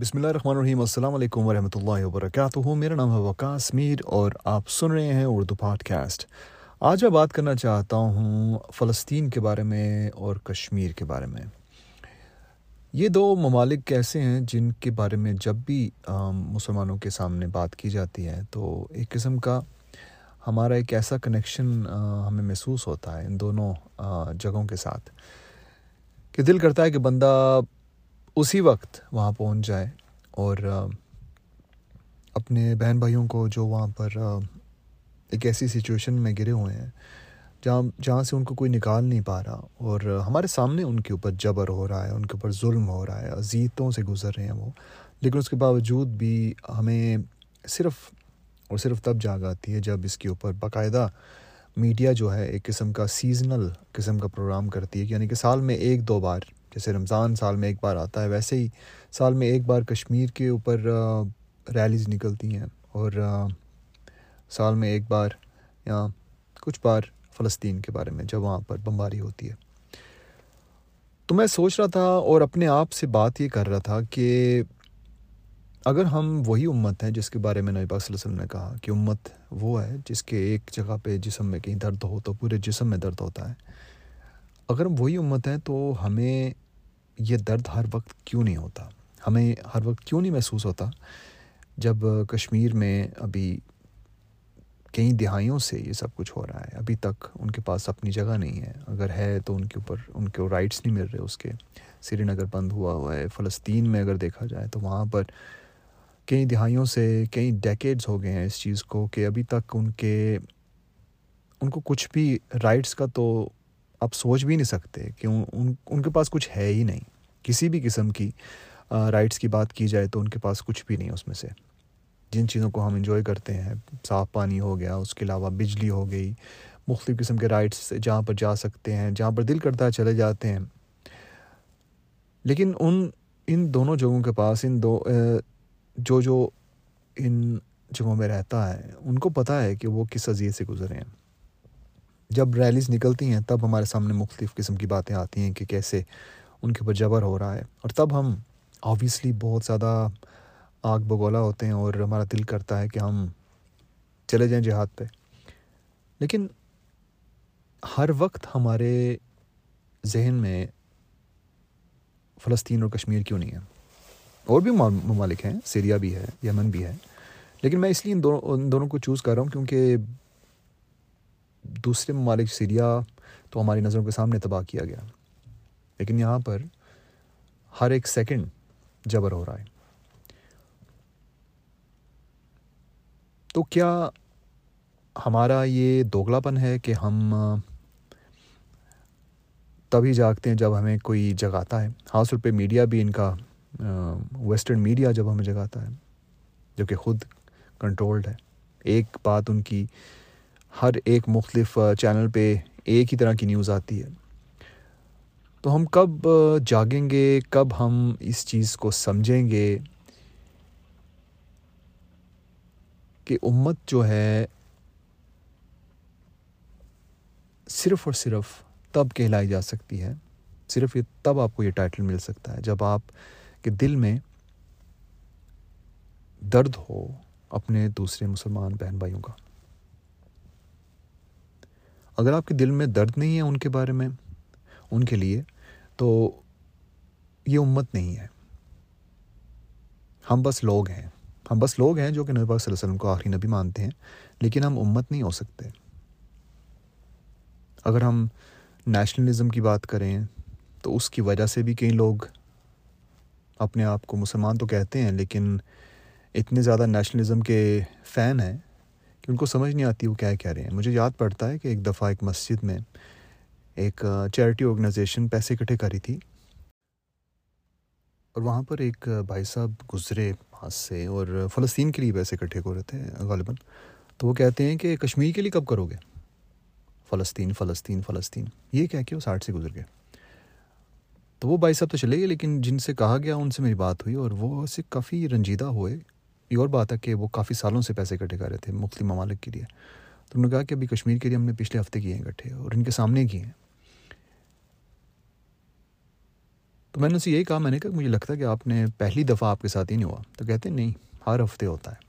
بسم اللہ الرحمن الرحیم، السلام علیکم ورحمۃ اللہ وبرکاتہ۔ میرا نام ہے وقاص میر اور آپ سن رہے ہیں اردو پاڈ کاسٹ آج میں بات کرنا چاہتا ہوں فلسطین کے بارے میں اور کشمیر کے بارے میں۔ یہ دو ممالک ایسے ہیں جن کے بارے میں جب بھی مسلمانوں کے سامنے بات کی جاتی ہے تو ایک قسم کا ہمارا ایک ایسا کنیکشن ہمیں محسوس ہوتا ہے ان دونوں جگہوں کے ساتھ۔ کہ دل کرتا ہے کہ بندہ اسی وقت وہاں پہنچ جائے اور اپنے بہن بھائیوں کو جو وہاں پر ایک ایسی سچویشن میں گرے ہوئے ہیں، جہاں جہاں سے ان کو کوئی نکال نہیں پا رہا اور ہمارے سامنے ان کے اوپر جبر ہو رہا ہے، ان کے اوپر ظلم ہو رہا ہے، عزیتوں سے گزر رہے ہیں وہ۔ لیکن اس کے باوجود بھی ہمیں صرف اور صرف تب جاگ آتی ہے جب اس کے اوپر باقاعدہ میڈیا جو ہے ایک قسم کا سیزنل قسم کا پروگرام کرتی ہے یعنی کہ سال میں ایک دو بار جیسے رمضان سال میں ایک بار آتا ہے، ویسے ہی سال میں ایک بار کشمیر کے اوپر ریلیز نکلتی ہیں اور سال میں ایک بار یا کچھ بار فلسطین کے بارے میں جب وہاں پر بمباری ہوتی ہے۔ تو میں سوچ رہا تھا اور اپنے آپ سے بات یہ کر رہا تھا کہ اگر ہم وہی امت ہیں جس کے بارے میں نبی پاک صلی اللہ علیہ وسلم نے کہا کہ امت وہ ہے جس کے ایک جگہ پہ جسم میں کہیں درد ہو تو پورے جسم میں درد ہوتا ہے۔ اگر ہم وہی امت ہیں تو ہمیں یہ درد ہر وقت کیوں نہیں ہوتا؟ ہمیں ہر وقت کیوں نہیں محسوس ہوتا؟ جب کشمیر میں ابھی کئی دہائیوں سے یہ سب کچھ ہو رہا ہے، ابھی تک ان کے پاس اپنی جگہ نہیں ہے۔ اگر ہے تو ان کے اوپر، ان کے رائٹس نہیں مل رہے اس کے۔ سری نگر بند ہوا ہوا ہے، فلسطین میں اگر دیکھا جائے تو وہاں پر کئی دہائیوں سے کئی ڈیکیڈز ہو گئے ہیں اس چیز کو کہ ابھی تک ان کے، ان کو کچھ بھی رائٹس کا تو آپ سوچ بھی نہیں سکتے کہ ان ان کے پاس کچھ ہے ہی نہیں۔ کسی بھی قسم کی رائٹس کی بات کی جائے تو ان کے پاس کچھ بھی نہیں اس میں سے۔ جن چیزوں کو ہم انجوائے کرتے ہیں، صاف پانی ہو گیا، اس کے علاوہ بجلی ہو گئی، مختلف قسم کے رائٹس جہاں پر جا سکتے ہیں، جہاں پر دل کرتا ہے چلے جاتے ہیں۔ لیکن ان ان دونوں جگہوں کے پاس، ان دو جو جو ان جگہوں میں رہتا ہے، ان کو پتہ ہے کہ وہ کس عزیز سے گزرے ہیں۔ جب ریلیز نکلتی ہیں، تب ہمارے سامنے مختلف قسم کی باتیں آتی ہیں کہ کیسے ان کے اوپر جبر ہو رہا ہے۔ اور تب ہم آبویسلی بہت زیادہ آگ بگولا ہوتے ہیں اور ہمارا دل کرتا ہے کہ ہم چلے جائیں جہاد پہ۔ لیکن ہر وقت ہمارے ذہن میں فلسطین اور کشمیر کیوں نہیں ہے؟ اور بھی ممالک ہیں، سیریا بھی ہے، یمن بھی ہے۔ لیکن میں اس لیے ان دونوں ان دونوں کو چوز کر رہا ہوں کیونکہ دوسرے ممالک سیریا تو ہماری نظروں کے سامنے تباہ کیا گیا۔ لیکن یہاں پر ہر ایک سیکنڈ جبر ہو رہا ہے۔ تو کیا ہمارا یہ دوگلا پن ہے کہ ہم تبھی جاگتے ہیں جب ہمیں کوئی جگاتا ہے؟ خاص طور پہ میڈیا بھی ان کا، ویسٹرن میڈیا جب ہمیں جگاتا ہے، جو کہ خود کنٹرولڈ ہے۔ ایک بات ان کی ہر ایک مختلف چینل پہ ایک ہی طرح کی نیوز آتی ہے۔ تو ہم کب جاگیں گے، کب ہم اس چیز کو سمجھیں گے کہ امت جو ہے صرف اور صرف تب کہلائی جا سکتی ہے، صرف یہ تب آپ کو یہ ٹائٹل مل سکتا ہے، جب آپ کے دل میں درد ہو اپنے دوسرے مسلمان بہن بھائیوں کا۔ اگر آپ کے دل میں درد نہیں ہے ان کے بارے میں، ان کے لیے، تو یہ امت نہیں ہے۔ ہم بس لوگ ہیں۔ ہم بس لوگ ہیں جو کہ نبی پاک صلی اللہ علیہ وسلم کو آخری نبی مانتے ہیں، لیکن ہم امت نہیں ہو سکتے۔ اگر ہم نیشنلزم کی بات کریں، تو اس کی وجہ سے بھی کئی لوگ اپنے آپ کو مسلمان تو کہتے ہیں، لیکن اتنے زیادہ نیشنلزم کے فین ہیں۔ کہ ان کو سمجھ نہیں آتی وہ کیا کہہ رہے ہیں۔ مجھے یاد پڑتا ہے کہ ایک دفعہ ایک مسجد میں ایک چیریٹی آرگنائزیشن پیسے اکٹھے کری تھی اور وہاں پر ایک بھائی صاحب گزرے پاس سے اور فلسطین کے لیے پیسے اکٹھے ہو رہے تھے غالباً۔ تو وہ کہتے ہیں کہ کشمیر کے لیے کب کرو گے؟ فلسطین فلسطین فلسطین۔ یہ کہہ کے وہ ساٹھ سے گزر گئے۔ تو وہ بھائی صاحب تو چلے گئے، لیکن جن سے کہا گیا ان سے میری بات ہوئی اور وہ اسے کافی رنجیدہ ہوئے۔ یہ اور بات ہے کہ وہ کافی سالوں سے پیسے اکٹھے کر رہے تھے مختلف ممالک کے لیے۔ تو انہوں نے کہا کہ ابھی کشمیر کے لیے ہم نے پچھلے ہفتے کیے ہیں اکٹھے اور ان کے سامنے کیے ہیں۔ تو میں نے اسے یہی کہا، میں نے کہا مجھے لگتا ہے کہ آپ نے پہلی دفعہ آپ کے ساتھ ہی نہیں ہوا۔ تو کہتے ہیں، نہیں، ہر ہفتے ہوتا ہے۔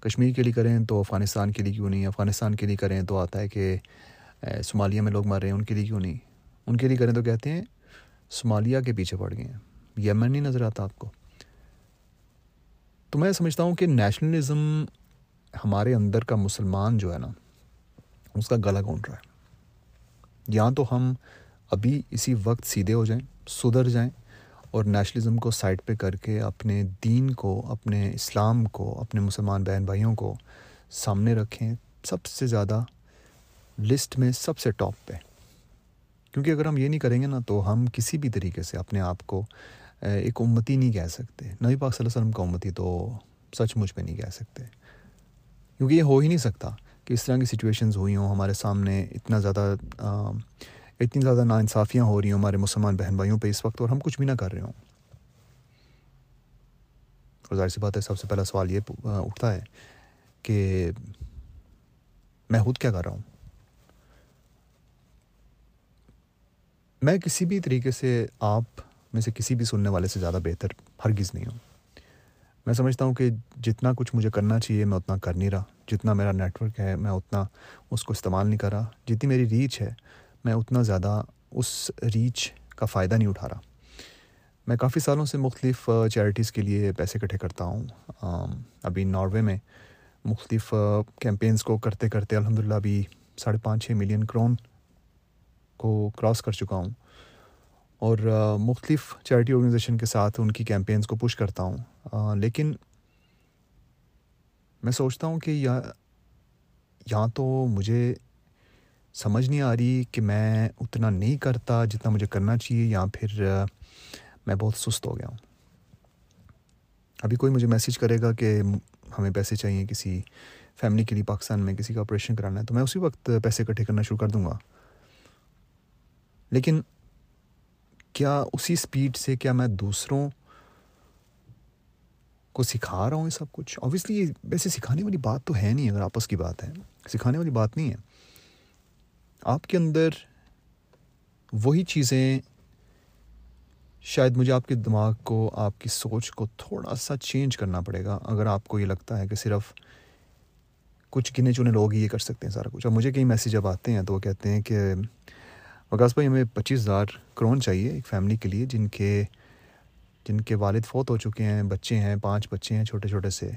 کشمیر کے لیے کریں تو افغانستان کے لیے کیوں نہیں؟ افغانستان کے لیے کریں تو آتا ہے کہ صومالیہ میں لوگ مر رہے ہیں، ان کے لیے کیوں نہیں؟ ان کے لیے کریں تو کہتے ہیں صومالیہ کے پیچھے پڑ گئے ہیں۔ یمن نہیں نظر آتا آپ کو؟ تو میں سمجھتا ہوں کہ نیشنلزم ہمارے اندر کا مسلمان جو ہے نا، اس کا گلا گونڈ رہا ہے۔ یا تو ہم ابھی اسی وقت سیدھے ہو جائیں، سدھر جائیں اور نیشنلزم کو سائڈ پہ کر کے اپنے دین کو، اپنے اسلام کو، اپنے مسلمان بہن بھائیوں کو سامنے رکھیں، سب سے زیادہ لسٹ میں سب سے ٹاپ پہ۔ کیونکہ اگر ہم یہ نہیں کریں گے نا تو ہم کسی بھی طریقے سے اپنے آپ کو ایک امتی نہیں کہہ سکتے۔ نبی پاک صلی اللہ علیہ وسلم کا امتی تو سچ مجھ پہ نہیں کہہ سکتے۔ کیونکہ یہ ہو ہی نہیں سکتا کہ اس طرح کی سچویشنز ہوئی ہوں، ہمارے سامنے اتنا زیادہ اتنی زیادہ ناانصافیاں ہو رہی ہوں ہمارے مسلمان بہن بھائیوں پہ اس وقت اور ہم کچھ بھی نہ کر رہے ہوں۔ اور ظاہر سی بات ہے، سب سے پہلا سوال یہ اٹھتا ہے کہ میں خود کیا کر رہا ہوں؟ میں کسی بھی طریقے سے آپ میں سے کسی بھی سننے والے سے زیادہ بہتر ہرگز نہیں ہوں۔ میں سمجھتا ہوں کہ جتنا کچھ مجھے کرنا چاہیے، میں اتنا کر نہیں رہا۔ جتنا میرا نیٹ ورک ہے، میں اتنا اس کو استعمال نہیں کر رہا۔ جتنی میری ریچ ہے، میں اتنا زیادہ اس ریچ کا فائدہ نہیں اٹھا رہا۔ میں کافی سالوں سے مختلف چیریٹیز کے لیے پیسے اکٹھے کرتا ہوں۔ ابھی ناروے میں مختلف کیمپینز کو کرتے کرتے الحمد للہ ابھی ساڑھے پانچ چھ ملین کرون کو کراس کر چکا ہوں۔ اور مختلف چیریٹی آرگنائزیشن کے ساتھ ان کی کیمپینز کو پش کرتا ہوں۔ لیکن میں سوچتا ہوں کہ یا یہاں تو مجھے سمجھ نہیں آ رہی کہ میں اتنا نہیں کرتا جتنا مجھے کرنا چاہیے یا پھر میں بہت سست ہو گیا ہوں۔ ابھی کوئی مجھے میسیج کرے گا کہ ہمیں پیسے چاہیے کسی فیملی کے لیے پاکستان میں کسی کا آپریشن کرانا ہے تو میں اسی وقت پیسے اکٹھے کرنا شروع کر دوں گا۔ لیکن کیا اسی اسپیڈ سے کیا میں دوسروں کو سکھا رہا ہوں یہ سب کچھ؟ اوبیسلی یہ ویسے سکھانے والی بات تو ہے نہیں اگر آپس کی بات ہے۔ سکھانے والی بات نہیں ہے۔ آپ کے اندر وہی چیزیں شاید مجھے آپ کے دماغ کو، آپ کی سوچ کو تھوڑا سا چینج کرنا پڑے گا۔ اگر آپ کو یہ لگتا ہے کہ صرف کچھ گنے چنے لوگ ہی یہ کر سکتے ہیں سارا کچھ۔ اب مجھے کئی میسیج اب آتے ہیں تو وہ کہتے ہیں کہ وکاس بھائی ہمیں پچیس ہزار کرون چاہیے ایک فیملی کے لیے، جن کے جن کے والد فوت ہو چکے ہیں، بچے ہیں، پانچ بچے ہیں چھوٹے چھوٹے سے۔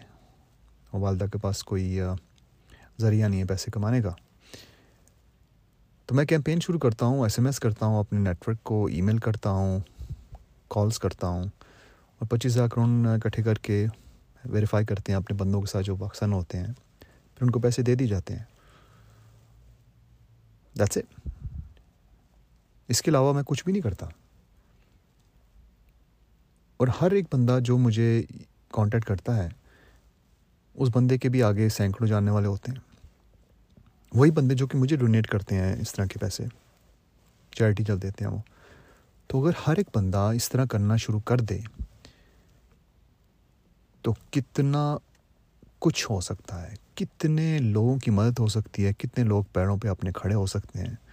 اور والدہ کے پاس کوئی ذریعہ نہیں ہے پیسے کمانے کا۔ تو میں کیمپین شروع کرتا ہوں ایس ایم ایس کرتا ہوں، اپنے نیٹ ورک کو ای میل کرتا ہوں کالس کرتا ہوں۔ اور پچیس ہزار کرون اکٹھے کر کے ویریفائی کرتے ہیں اپنے بندوں کے ساتھ جو پاکستان ہوتے ہیں۔ پھر ان کو پیسے دے دی جاتے ہیں۔ دیٹس اٹ اس کے علاوہ میں کچھ بھی نہیں کرتا۔ اور ہر ایک بندہ جو مجھے کانٹیکٹ کرتا ہے، اس بندے کے بھی آگے سینکڑوں جاننے والے ہوتے ہیں۔ وہی بندے جو کہ مجھے ڈونیٹ کرتے ہیں اس طرح کے پیسے چیریٹی چل دیتے ہیں وہ۔ تو اگر ہر ایک بندہ اس طرح کرنا شروع کر دے، تو کتنا کچھ ہو سکتا ہے۔ کتنے لوگوں کی مدد ہو سکتی ہے، کتنے لوگ پیروں پہ اپنے کھڑے ہو سکتے ہیں۔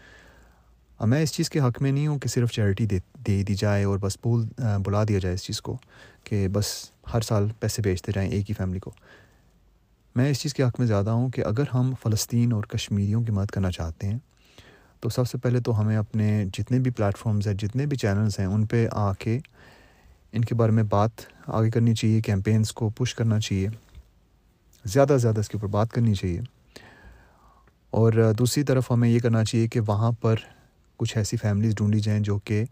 اب میں اس چیز کے حق میں نہیں ہوں کہ صرف چیریٹی دے دے دی جائے اور بس پول بلا دیا جائے اس چیز کو کہ بس ہر سال پیسے بیچتے جائیں ایک ہی فیملی کو۔ میں اس چیز کے حق میں زیادہ ہوں کہ اگر ہم فلسطین اور کشمیریوں کی مدد کرنا چاہتے ہیں، تو سب سے پہلے تو ہمیں اپنے جتنے بھی پلیٹفارمز ہیں، جتنے بھی چینلز ہیں، ان پہ آ کے ان کے بارے میں بات آگے کرنی چاہیے کیمپینس کو پش کرنا چاہیے، زیادہ سے زیادہ اس کے اوپر بات کرنی چاہیے۔ اور دوسری طرف ہمیں یہ کرنا چاہیے کہ وہاں پر کچھ ایسی فیملیز ڈھونڈی جائیں جو کہ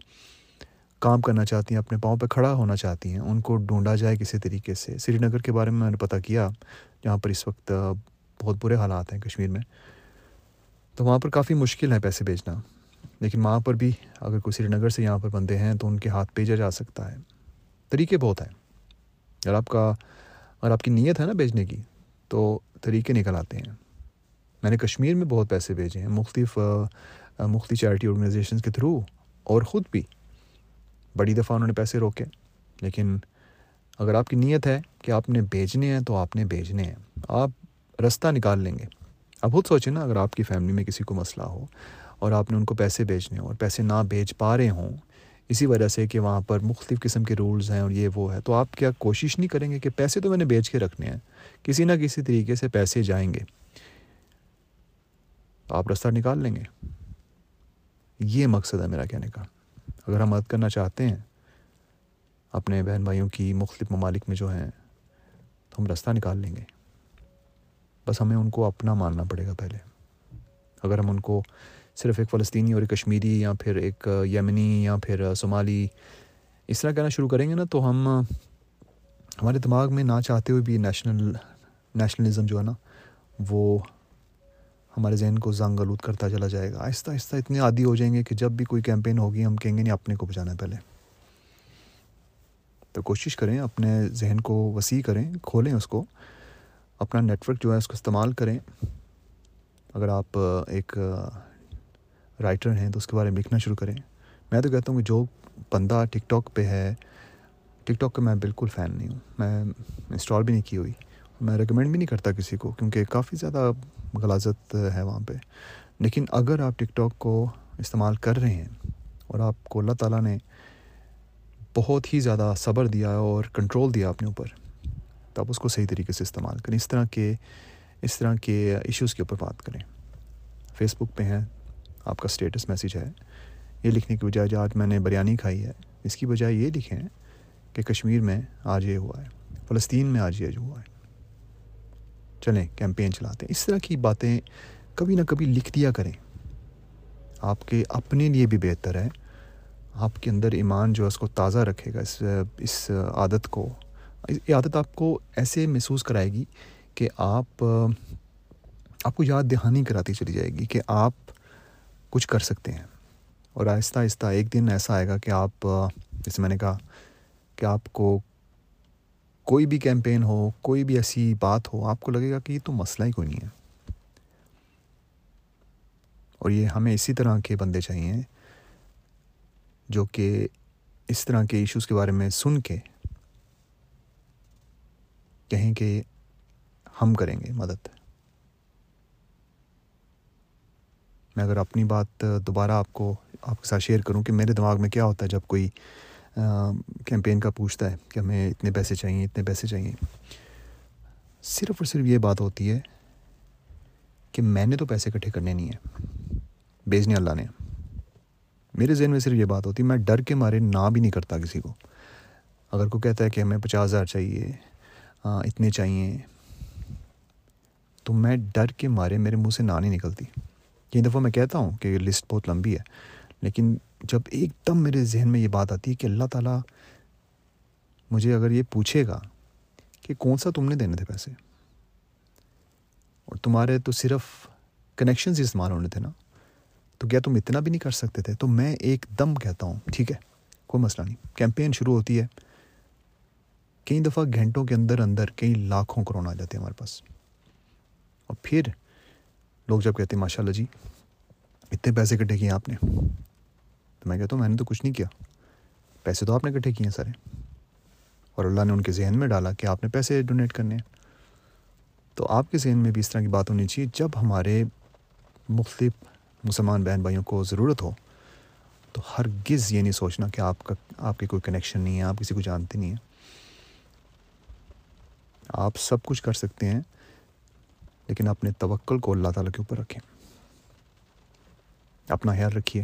کام کرنا چاہتی ہیں، اپنے پاؤں پہ کھڑا ہونا چاہتی ہیں، ان کو ڈھونڈا جائے کسی طریقے سے۔ سری نگر کے بارے میں میں نے پتہ کیا، جہاں پر اس وقت بہت برے حالات ہیں کشمیر میں، تو وہاں پر کافی مشکل ہے پیسے بھیجنا۔ لیکن وہاں پر بھی اگر کوئی سری نگر سے یہاں پر بندے ہیں تو ان کے ہاتھ بھیجا جا سکتا ہے۔ طریقے بہت ہیں۔ اگر آپ کا، اگر آپ کی نیت ہے نا بھیجنے کی، تو طریقے نکل آتے ہیں۔ میں نے کشمیر میں بہت پیسے بھیجے ہیں، مختلف مختلف چیریٹی آرگنائزیشنس کے تھرو اور خود بھی بڑی دفعہ انہوں نے پیسے روکے۔ لیکن اگر آپ کی نیت ہے کہ آپ نے بھیجنے ہیں تو آپ نے بھیجنے ہیں۔ آپ رستہ نکال لیں گے۔ اب خود سوچیں نا، اگر آپ کی فیملی میں کسی کو مسئلہ ہو اور آپ نے ان کو پیسے بھیجنے ہوں اور پیسے نہ بھیج پا رہے ہوں، اسی وجہ سے کہ وہاں پر مختلف قسم کے رولز ہیں اور یہ وہ ہے، تو آپ کیا کوشش نہیں کریں گے کہ پیسے تو میں نے بیچ کے رکھنے ہیں، کسی نہ کسی طریقے سے پیسے جائیں گے۔ آپ رستہ نکال لیں گے۔ یہ مقصد ہے میرا کہنے کا۔ اگر ہم مدد کرنا چاہتے ہیں، اپنے بہن بھائیوں کی مختلف ممالک میں جو ہیں، تو ہم رستہ نکال لیں گے۔ بس ہمیں ان کو اپنا ماننا پڑے گا پہلے۔ اگر ہم ان کو صرف ایک فلسطینی اور ایک کشمیری یا پھر ایک یمنی یا پھر صومالی اس طرح کہنا شروع کریں گے نا، تو ہم ہمارے دماغ میں نہ چاہتے ہوئے بھی نیشنل نیشنلزم جو ہے نا، وہ ہمارے ذہن کو زنگ آلود کرتا چلا جائے گا۔ آہستہ آہستہ اتنے عادی ہو جائیں گے کہ جب بھی کوئی کیمپین ہوگی ہم کہیں گے نہیں، اپنے کو بچانا ہے پہلے۔ تو کوشش کریں، اپنے ذہن کو وسیع کریں، کھولیں اس کو۔ اپنا نیٹ ورک جو ہے اس کو استعمال کریں۔ اگر آپ ایک رائٹر ہیں تو اس کے بارے میں لکھنا شروع کریں۔ میں تو کہتا ہوں کہ جو بندہ ٹک ٹاک پہ ہے، ٹک ٹاک کا میں بالکل فین نہیں ہوں۔ میں انسٹال بھی نہیں کی ہوئی۔ میں ریکمینڈ بھی نہیں کرتا کسی کو، کیونکہ کافی زیادہ غلازت ہے وہاں پہ۔ لیکن اگر آپ ٹک ٹاک کو استعمال کر رہے ہیں اور آپ کو اللہ تعالیٰ نے بہت ہی زیادہ صبر دیا اور کنٹرول دیا اپنے اوپر، تو آپ اس کو صحیح طریقے سے استعمال کریں۔ اس طرح کے، اس طرح کے ایشوز کے اوپر بات کریں۔ فیس بک پہ ہیں، آپ کا اسٹیٹس میسیج ہے۔ یہ لکھنے کی بجائے جو آج میں نے بریانی کھائی ہے۔ اس کی بجائے یہ لکھیں کہ کشمیر میں آج یہ ہوا ہے، فلسطین میں آج یہ ہوا ہے۔ چلیں کیمپین چلاتے ہیں۔ اس طرح کی باتیں کبھی نہ کبھی لکھ دیا کریں۔ آپ کے اپنے لیے بھی بہتر ہے۔ آپ کے اندر ایمان جو ہے، اس کو تازہ رکھے گا، اس اس عادت کو۔ یہ عادت آپ کو ایسے محسوس کرائے گی کہ آپ آپ کو یاد دہانی کراتی چلی جائے گی کہ آپ کچھ کر سکتے ہیں۔ اور آہستہ آہستہ ایک دن ایسا آئے گا کہ آپ، جیسے میں نے کہا کہ آپ کو کوئی بھی کیمپین ہو، کوئی بھی ایسی بات ہو، آپ کو لگے گا کہ یہ تو مسئلہ ہی کوئی نہیں ہے۔ اور یہ ہمیں اسی طرح کے بندے چاہیے جو کہ اس طرح کے ایشوز کے بارے میں سن کے کہیں کہ ہم کریں گے مدد۔ میں اگر اپنی بات دوبارہ آپ کو، آپ کے ساتھ شیئر کروں کہ میرے دماغ میں کیا ہوتا ہے جب کوئی کیمپین کا پوچھتا ہے کہ ہمیں اتنے پیسے چاہیے، اتنے پیسے چاہیے۔ صرف اور صرف یہ بات ہوتی ہے کہ میں نے تو پیسے اکٹھے کرنے نہیں ہیں۔ بیچنے اللہ نے۔ میرے ذہن میں صرف یہ بات ہوتی ہے، میں ڈر کے مارے نہ بھی نہیں کرتا کسی کو۔ اگر کوئی کہتا ہے کہ ہمیں پچاس ہزار چاہیے اتنے چاہیے، تو میں ڈر کے مارے میرے منہ سے نہ نہیں نکلتی۔ کئی دفعہ میں کہتا ہوں کہ لسٹ بہت لمبی ہے، لیکن جب ایک دم میرے ذہن میں یہ بات آتی ہے کہ اللہ تعالیٰ مجھے اگر یہ پوچھے گا کہ کون سا تم نے دینے تھے پیسے؟ اور تمہارے تو صرف کنیکشنز استعمال ہونے تھے نا، تو کیا تم اتنا بھی نہیں کر سکتے تھے؟ تو میں ایک دم کہتا ہوں، ٹھیک ہے، کوئی مسئلہ نہیں۔ کیمپین شروع ہوتی ہے، کئی دفعہ گھنٹوں کے اندر اندر کئی لاکھوں کرونا آ جاتے ہیں ہمارے پاس۔ اور پھر لوگ جب کہتے ہیں ماشاء اللہ جی اتنے پیسے کٹھے کیے آپ نے۔ تو میں کہتا ہوں میں نے تو کچھ نہیں کیا۔ پیسے تو آپ نے کٹھے کیے ہیں سارے۔ اور اللہ نے ان کے ذہن میں ڈالا کہ آپ نے پیسے ڈونیٹ کرنے ہیں۔ تو آپ کے ذہن میں بھی اس طرح کی بات ہونی چاہیے جب ہمارے مختلف مسلمان بہن بھائیوں کو ضرورت ہو۔ تو ہر گز یہ نہیں سوچنا کہ آپ کا، آپ کی کوئی کنیکشن نہیں ہے، آپ کسی کو جانتے نہیں ہیں۔ آپ سب کچھ کر سکتے ہیں، لیکن اپنے توکل کو اللہ تعالیٰ کے اوپر رکھیں۔ اپنا خیال رکھیے۔